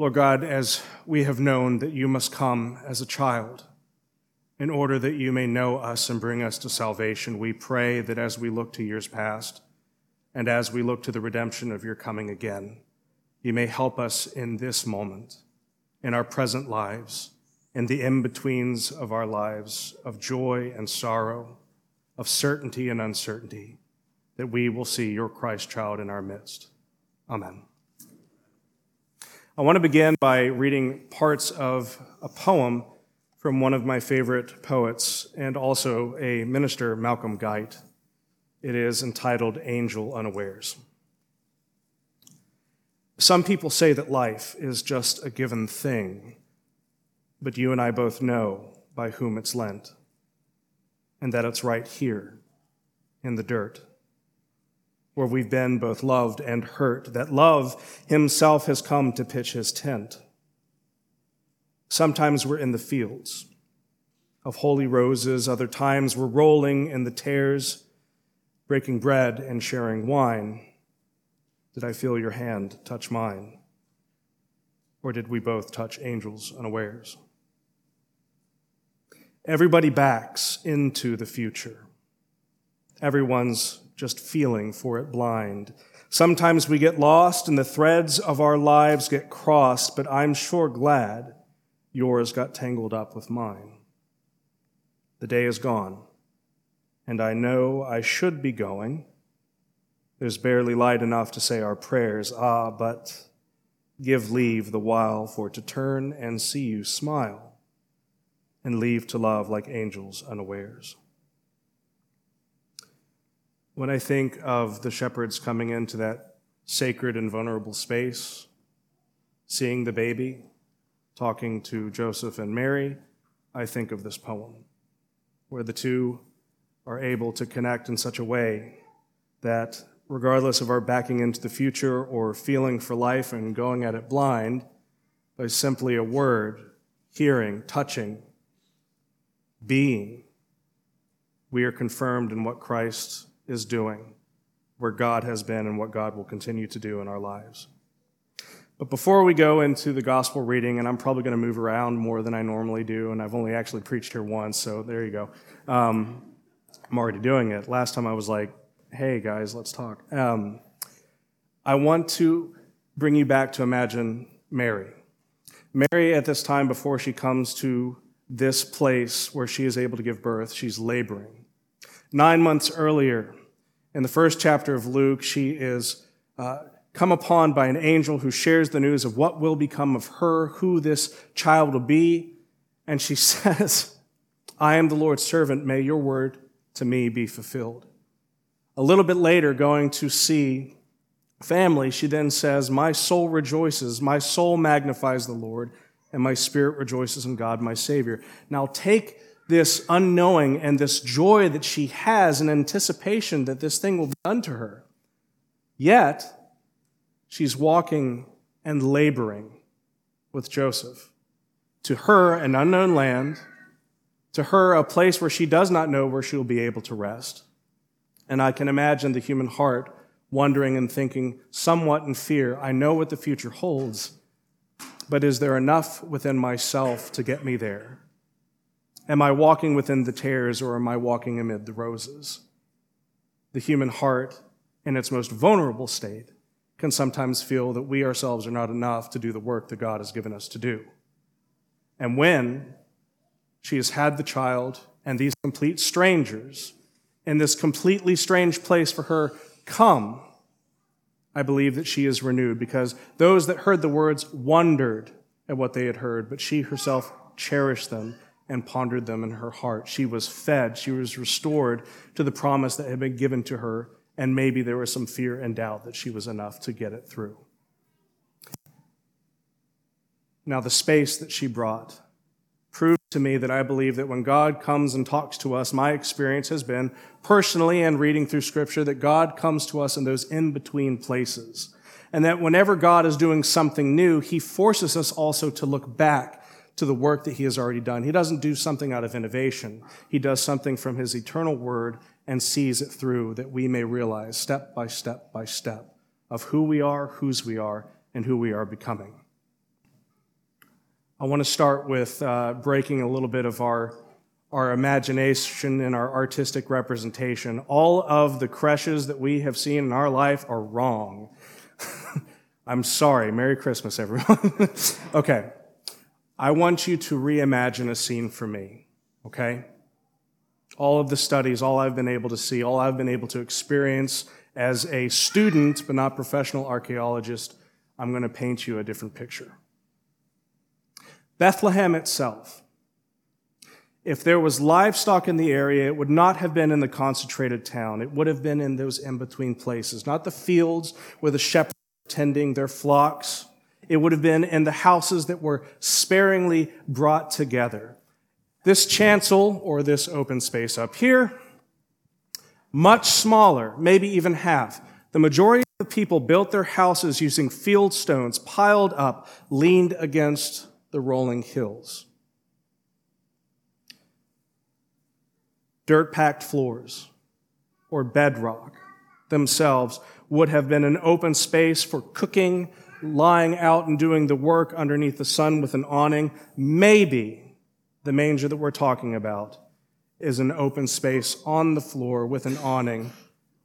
Lord God, as we have known that you must come as a child in order that you may know us and bring us to salvation, we pray that as we look to years past and as we look to the redemption of your coming again, you may help us in this moment, in our present lives, in the in betweens of our lives, of joy and sorrow, of certainty and uncertainty, that we will see your Christ child in our midst. Amen. I want to begin by reading parts of a poem from one of my favorite poets and also a minister, Malcolm Guite. It is entitled Angel Unawares. Some people say that life is just a given thing, but you and I both know by whom it's lent, and that it's right here in the dirt, where we've been both loved and hurt, that love himself has come to pitch his tent. Sometimes we're in the fields of holy roses, other times we're rolling in the tares, breaking bread and sharing wine. Did I feel your hand touch mine? Or did we both touch angels unawares? Everybody backs into the future. Everyone's just feeling for it blind. Sometimes we get lost and the threads of our lives get crossed, but I'm sure glad yours got tangled up with mine. The day is gone, and I know I should be going. There's barely light enough to say our prayers, ah, but give leave the while for to turn and see you smile, and leave to love like angels unawares. When I think of the shepherds coming into that sacred and vulnerable space, seeing the baby, talking to Joseph and Mary, I think of this poem, where the two are able to connect in such a way that, regardless of our backing into the future or feeling for life and going at it blind, by simply a word, hearing, touching, being, we are confirmed in what Christ is doing, where God has been, and what God will continue to do in our lives. But before we go into the gospel reading, and I'm probably going to move around more than I normally do, and I've only actually preached here once, so there you go. Um, I'm already doing it. Last time I was like, hey guys, let's talk. Um, I want to bring you back to imagine Mary. Mary, at this time, before she comes to this place where she is able to give birth, she's laboring. Nine months earlier, in the first chapter of Luke, she is. Uh, come upon by an angel who shares the news of what will become of her, who this child will be. And she says, I am the Lord's servant. May your word to me be fulfilled. A little bit later, going to see family, she then says, My soul rejoices, my soul magnifies the Lord, and my spirit rejoices in God, my Savior. Now take this unknowing and this joy that she has in anticipation that this thing will be done to her. Yet, she's walking and laboring with Joseph. To her, an unknown land, to her, a place where she does not know where she will be able to rest. And I can imagine the human heart wondering and thinking, somewhat in fear, I know what the future holds, but is there enough within myself to get me there? Am I walking within the tares or am I walking amid the roses? The human heart, in its most vulnerable state, can sometimes feel that we ourselves are not enough to do the work that God has given us to do. And when she has had the child and these complete strangers in this completely strange place for her come, I believe that she is renewed because those that heard the words wondered at what they had heard, but she herself cherished them and pondered them in her heart. She was fed, she was restored to the promise that had been given to her and maybe there was some fear and doubt that she was enough to get it through. Now, the space that she brought proved to me that I believe that when God comes and talks to us, my experience has been personally and reading through scripture that God comes to us in those in between places. And that whenever God is doing something new, he forces us also to look back to the work that he has already done. He doesn't do something out of innovation. He does something from his eternal word and sees it through that we may realize step by step by step of who we are, whose we are, and who we are becoming. I want to start with uh, breaking a little bit of our, our imagination and our artistic representation. All of the creches that we have seen in our life are wrong. I'm sorry. Merry Christmas, everyone. okay. I want you to reimagine a scene for me, okay? All of the studies, all I've been able to see, all I've been able to experience as a student, but not professional archaeologist, I'm going to paint you a different picture. Bethlehem itself. If there was livestock in the area, it would not have been in the concentrated town. It would have been in those in between places, not the fields where the shepherds tending their flocks it would have been in the houses that were sparingly brought together. This chancel, or this open space up here, much smaller, maybe even half. The majority of the people built their houses using field stones piled up, leaned against the rolling hills. Dirt packed floors or bedrock themselves would have been an open space for cooking, lying out and doing the work underneath the sun with an awning. Maybe the manger that we're talking about is an open space on the floor with an awning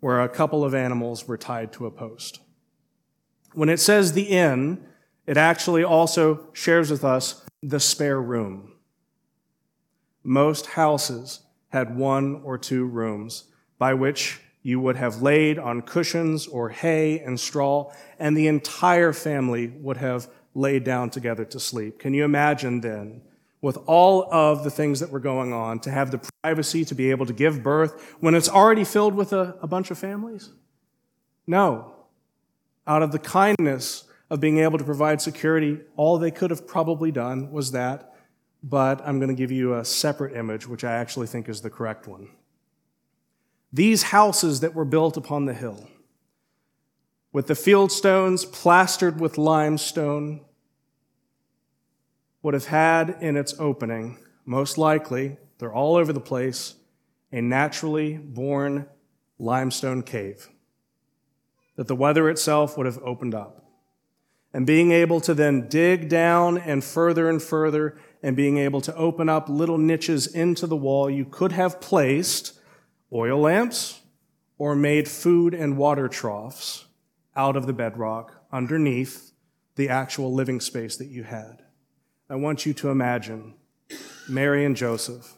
where a couple of animals were tied to a post. When it says the inn, it actually also shares with us the spare room. Most houses had one or two rooms by which you would have laid on cushions or hay and straw, and the entire family would have laid down together to sleep. Can you imagine then, with all of the things that were going on, to have the privacy to be able to give birth when it's already filled with a, a bunch of families? No. Out of the kindness of being able to provide security, all they could have probably done was that. But I'm going to give you a separate image, which I actually think is the correct one. These houses that were built upon the hill, with the field stones plastered with limestone, would have had in its opening, most likely, they're all over the place, a naturally born limestone cave that the weather itself would have opened up. And being able to then dig down and further and further, and being able to open up little niches into the wall, you could have placed oil lamps or made food and water troughs out of the bedrock underneath the actual living space that you had. I want you to imagine Mary and Joseph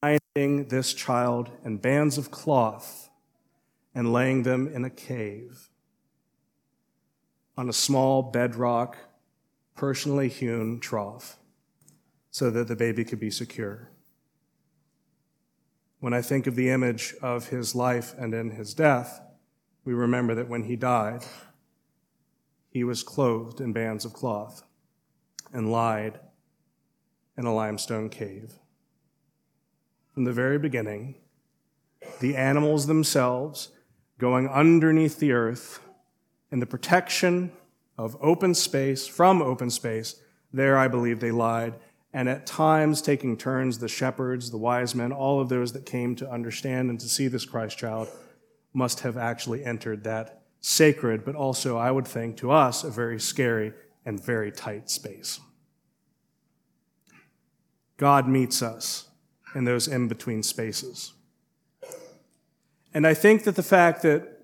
finding this child in bands of cloth and laying them in a cave on a small bedrock, personally hewn trough so that the baby could be secure. When I think of the image of his life and in his death, we remember that when he died, he was clothed in bands of cloth and lied in a limestone cave. From the very beginning, the animals themselves going underneath the earth in the protection of open space, from open space, there I believe they lied and at times taking turns, the shepherds, the wise men, all of those that came to understand and to see this Christ child must have actually entered that sacred, but also, I would think, to us, a very scary and very tight space. God meets us in those in between spaces. And I think that the fact that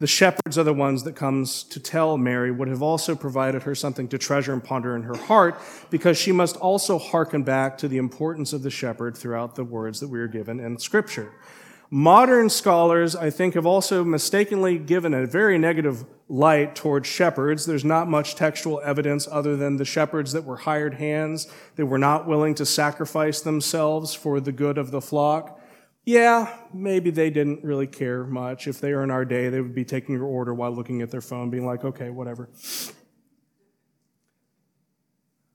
the shepherds are the ones that comes to tell Mary would have also provided her something to treasure and ponder in her heart because she must also hearken back to the importance of the shepherd throughout the words that we are given in scripture. Modern scholars, I think, have also mistakenly given a very negative light towards shepherds. There's not much textual evidence other than the shepherds that were hired hands. They were not willing to sacrifice themselves for the good of the flock yeah, maybe they didn't really care much. If they were in our day, they would be taking your order while looking at their phone, being like, okay, whatever.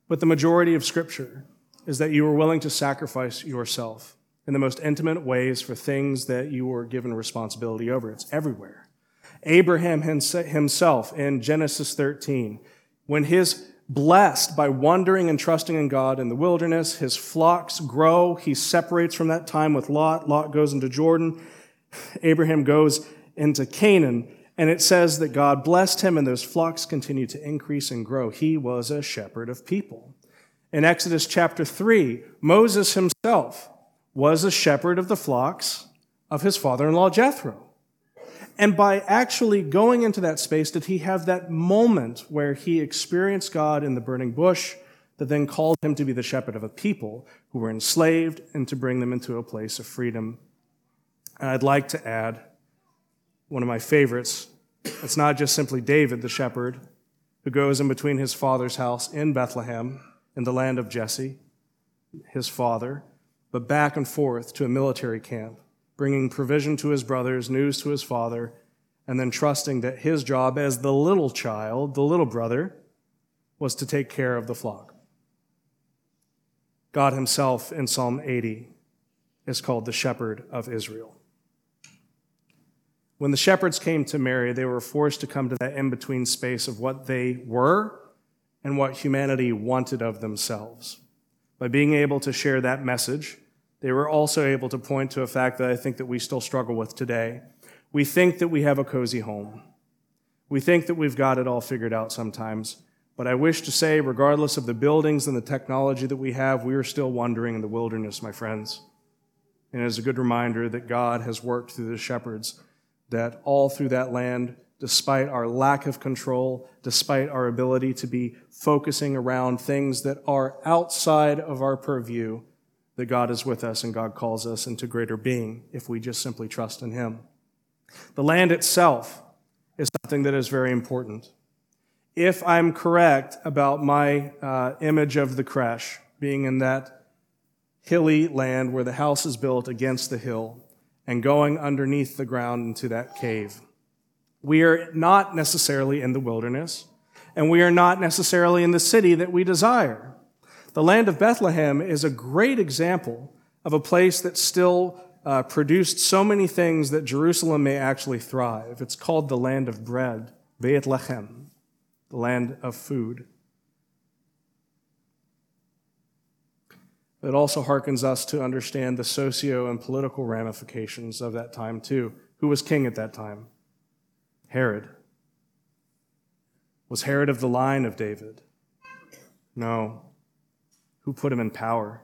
But the majority of Scripture is that you were willing to sacrifice yourself in the most intimate ways for things that you were given responsibility over. It's everywhere. Abraham himself in Genesis 13, when his blessed by wandering and trusting in God in the wilderness. His flocks grow. He separates from that time with Lot. Lot goes into Jordan. Abraham goes into Canaan. And it says that God blessed him and those flocks continued to increase and grow. He was a shepherd of people. In Exodus chapter 3, Moses himself was a shepherd of the flocks of his father in law Jethro. And by actually going into that space, did he have that moment where he experienced God in the burning bush that then called him to be the shepherd of a people who were enslaved and to bring them into a place of freedom. And I'd like to add one of my favorites. It's not just simply David, the shepherd, who goes in between his father's house in Bethlehem in the land of Jesse, his father, but back and forth to a military camp, bringing provision to his brothers, news to his father, and then trusting that his job as the little child, the little brother, was to take care of the flock. God himself in Psalm 80 is called the shepherd of Israel. When the shepherds came to Mary, they were forced to come to that in between space of what they were and what humanity wanted of themselves. By being able to share that message, they were also able to point to a fact that I think that we still struggle with today. We think that we have a cozy home. We think that we've got it all figured out sometimes. But I wish to say, regardless of the buildings and the technology that we have, we are still wandering in the wilderness, my friends. And it is a good reminder that God has worked through the shepherds, that all through that land, despite our lack of control, despite our ability to be focusing around things that are outside of our purview, that God is with us and God calls us into greater being if we just simply trust in Him. The land itself is something that is very important if I'm correct about my uh, image of the creche being in that hilly land where the house is built against the hill and going underneath the ground into that cave. We are not necessarily in the wilderness, and we are not necessarily in the city that we desire. The land of Bethlehem is a great example of a place that still uh, produced so many things that Jerusalem may actually thrive. It's called the land of bread, Beit Lechem the land of food. It also harkens us to understand the socio and political ramifications of that time, too. Who was king at that time? Herod. Was Herod of the line of David? No. Who put him in power?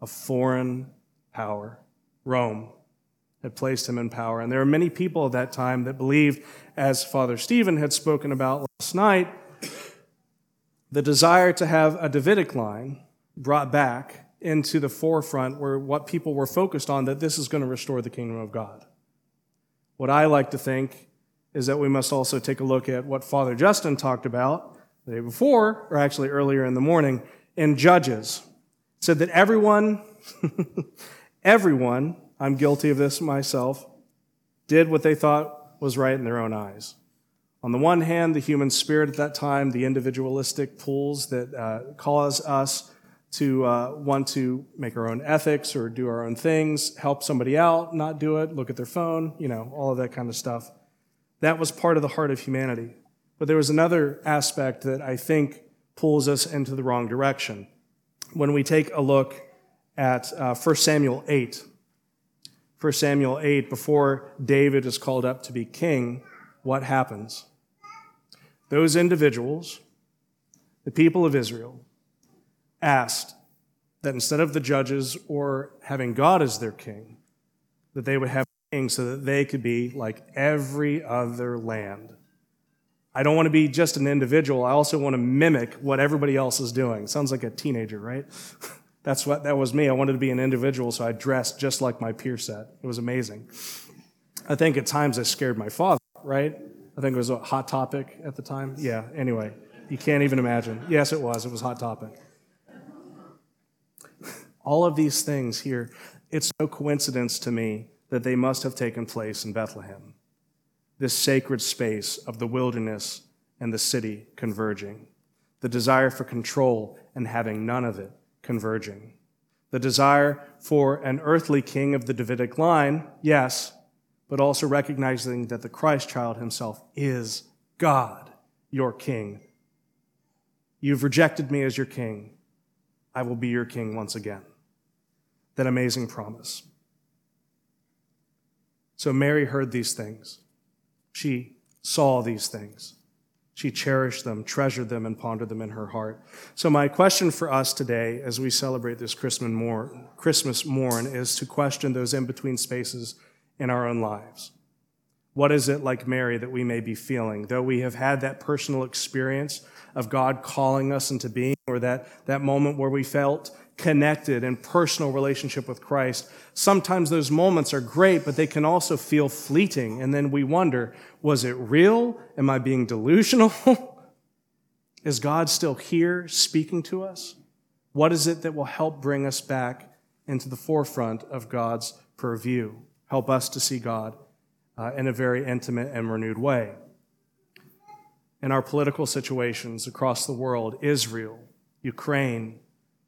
A foreign power, Rome had placed him in power. And there are many people at that time that believed, as Father Stephen had spoken about last night, the desire to have a Davidic line brought back into the forefront where what people were focused on, that this is going to restore the kingdom of God. What I like to think is that we must also take a look at what Father Justin talked about the day before, or actually earlier in the morning, in Judges. Said that everyone, everyone I'm guilty of this myself, did what they thought was right in their own eyes. On the one hand, the human spirit at that time, the individualistic pulls that uh, cause us to uh, want to make our own ethics or do our own things, help somebody out, not do it, look at their phone, you know, all of that kind of stuff. That was part of the heart of humanity. But there was another aspect that I think pulls us into the wrong direction. When we take a look at uh, 1 Samuel 8, 1 Samuel 8, before David is called up to be king, what happens? Those individuals, the people of Israel, asked that instead of the judges or having God as their king, that they would have a king so that they could be like every other land. I don't want to be just an individual. I also want to mimic what everybody else is doing. Sounds like a teenager, right? That's what that was me. I wanted to be an individual, so I dressed just like my peer set. It was amazing. I think at times I scared my father, right? I think it was a hot topic at the time. Yeah, anyway, you can't even imagine. Yes, it was. It was hot topic. All of these things here, it's no coincidence to me that they must have taken place in Bethlehem. This sacred space of the wilderness and the city converging. The desire for control and having none of it converging. The desire for an earthly king of the Davidic line, yes, but also recognizing that the Christ child himself is God, your king. You've rejected me as your king. I will be your king once again. That amazing promise. So Mary heard these things. She saw these things. She cherished them, treasured them, and pondered them in her heart. So, my question for us today, as we celebrate this Christmas morn, is to question those in between spaces in our own lives. What is it like Mary that we may be feeling? Though we have had that personal experience of God calling us into being, or that, that moment where we felt connected and personal relationship with Christ, sometimes those moments are great, but they can also feel fleeting. And then we wonder, was it real? Am I being delusional? is God still here speaking to us? What is it that will help bring us back into the forefront of God's purview? Help us to see God uh, in a very intimate and renewed way. In our political situations across the world, Israel, Ukraine,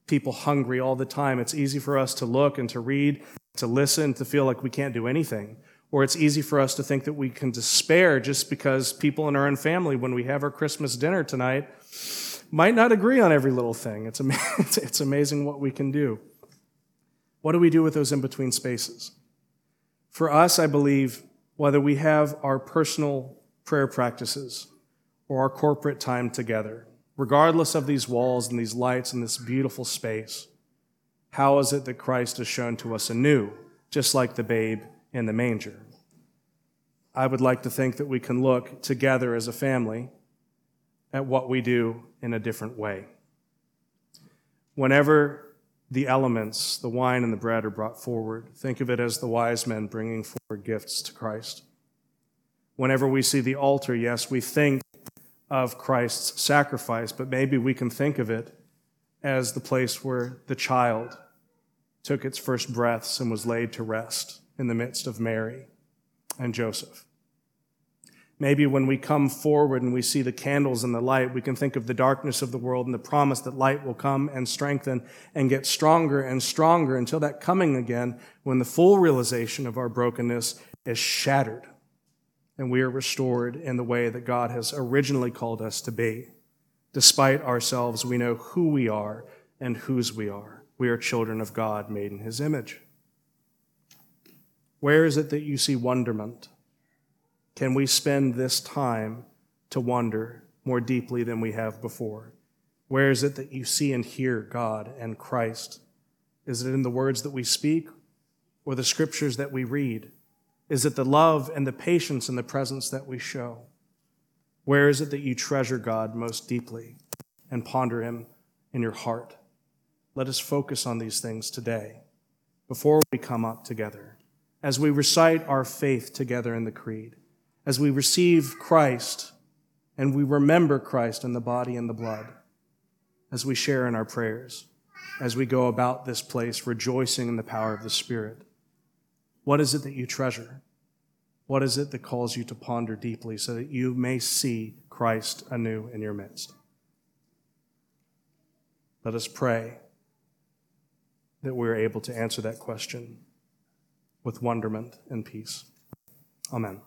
people hungry all the time, it's easy for us to look and to read, to listen, to feel like we can't do anything or it's easy for us to think that we can despair just because people in our own family, when we have our Christmas dinner tonight, might not agree on every little thing. It's, am- it's amazing what we can do. What do we do with those in between spaces? For us, I believe, whether we have our personal prayer practices or our corporate time together, regardless of these walls and these lights and this beautiful space, how is it that Christ is shown to us anew, just like the babe in the manger. I would like to think that we can look together as a family at what we do in a different way. Whenever the elements, the wine and the bread, are brought forward, think of it as the wise men bringing forward gifts to Christ. Whenever we see the altar, yes, we think of Christ's sacrifice, but maybe we can think of it as the place where the child took its first breaths and was laid to rest in the midst of Mary and Joseph. Maybe when we come forward and we see the candles and the light, we can think of the darkness of the world and the promise that light will come and strengthen and get stronger and stronger until that coming again when the full realization of our brokenness is shattered and we are restored in the way that God has originally called us to be. Despite ourselves, we know who we are and whose we are. We are children of God made in his image. Where is it that you see wonderment? Can we spend this time to wonder more deeply than we have before? Where is it that you see and hear God and Christ? Is it in the words that we speak or the scriptures that we read? Is it the love and the patience and the presence that we show? Where is it that you treasure God most deeply and ponder Him in your heart? Let us focus on these things today before we come up together as we recite our faith together in the Creed, as we receive Christ and we remember Christ in the body and the blood, as we share in our prayers, as we go about this place rejoicing in the power of the Spirit. What is it that you treasure? What is it that calls you to ponder deeply so that you may see Christ anew in your midst? Let us pray that we're able to answer that question with wonderment and peace. Amen.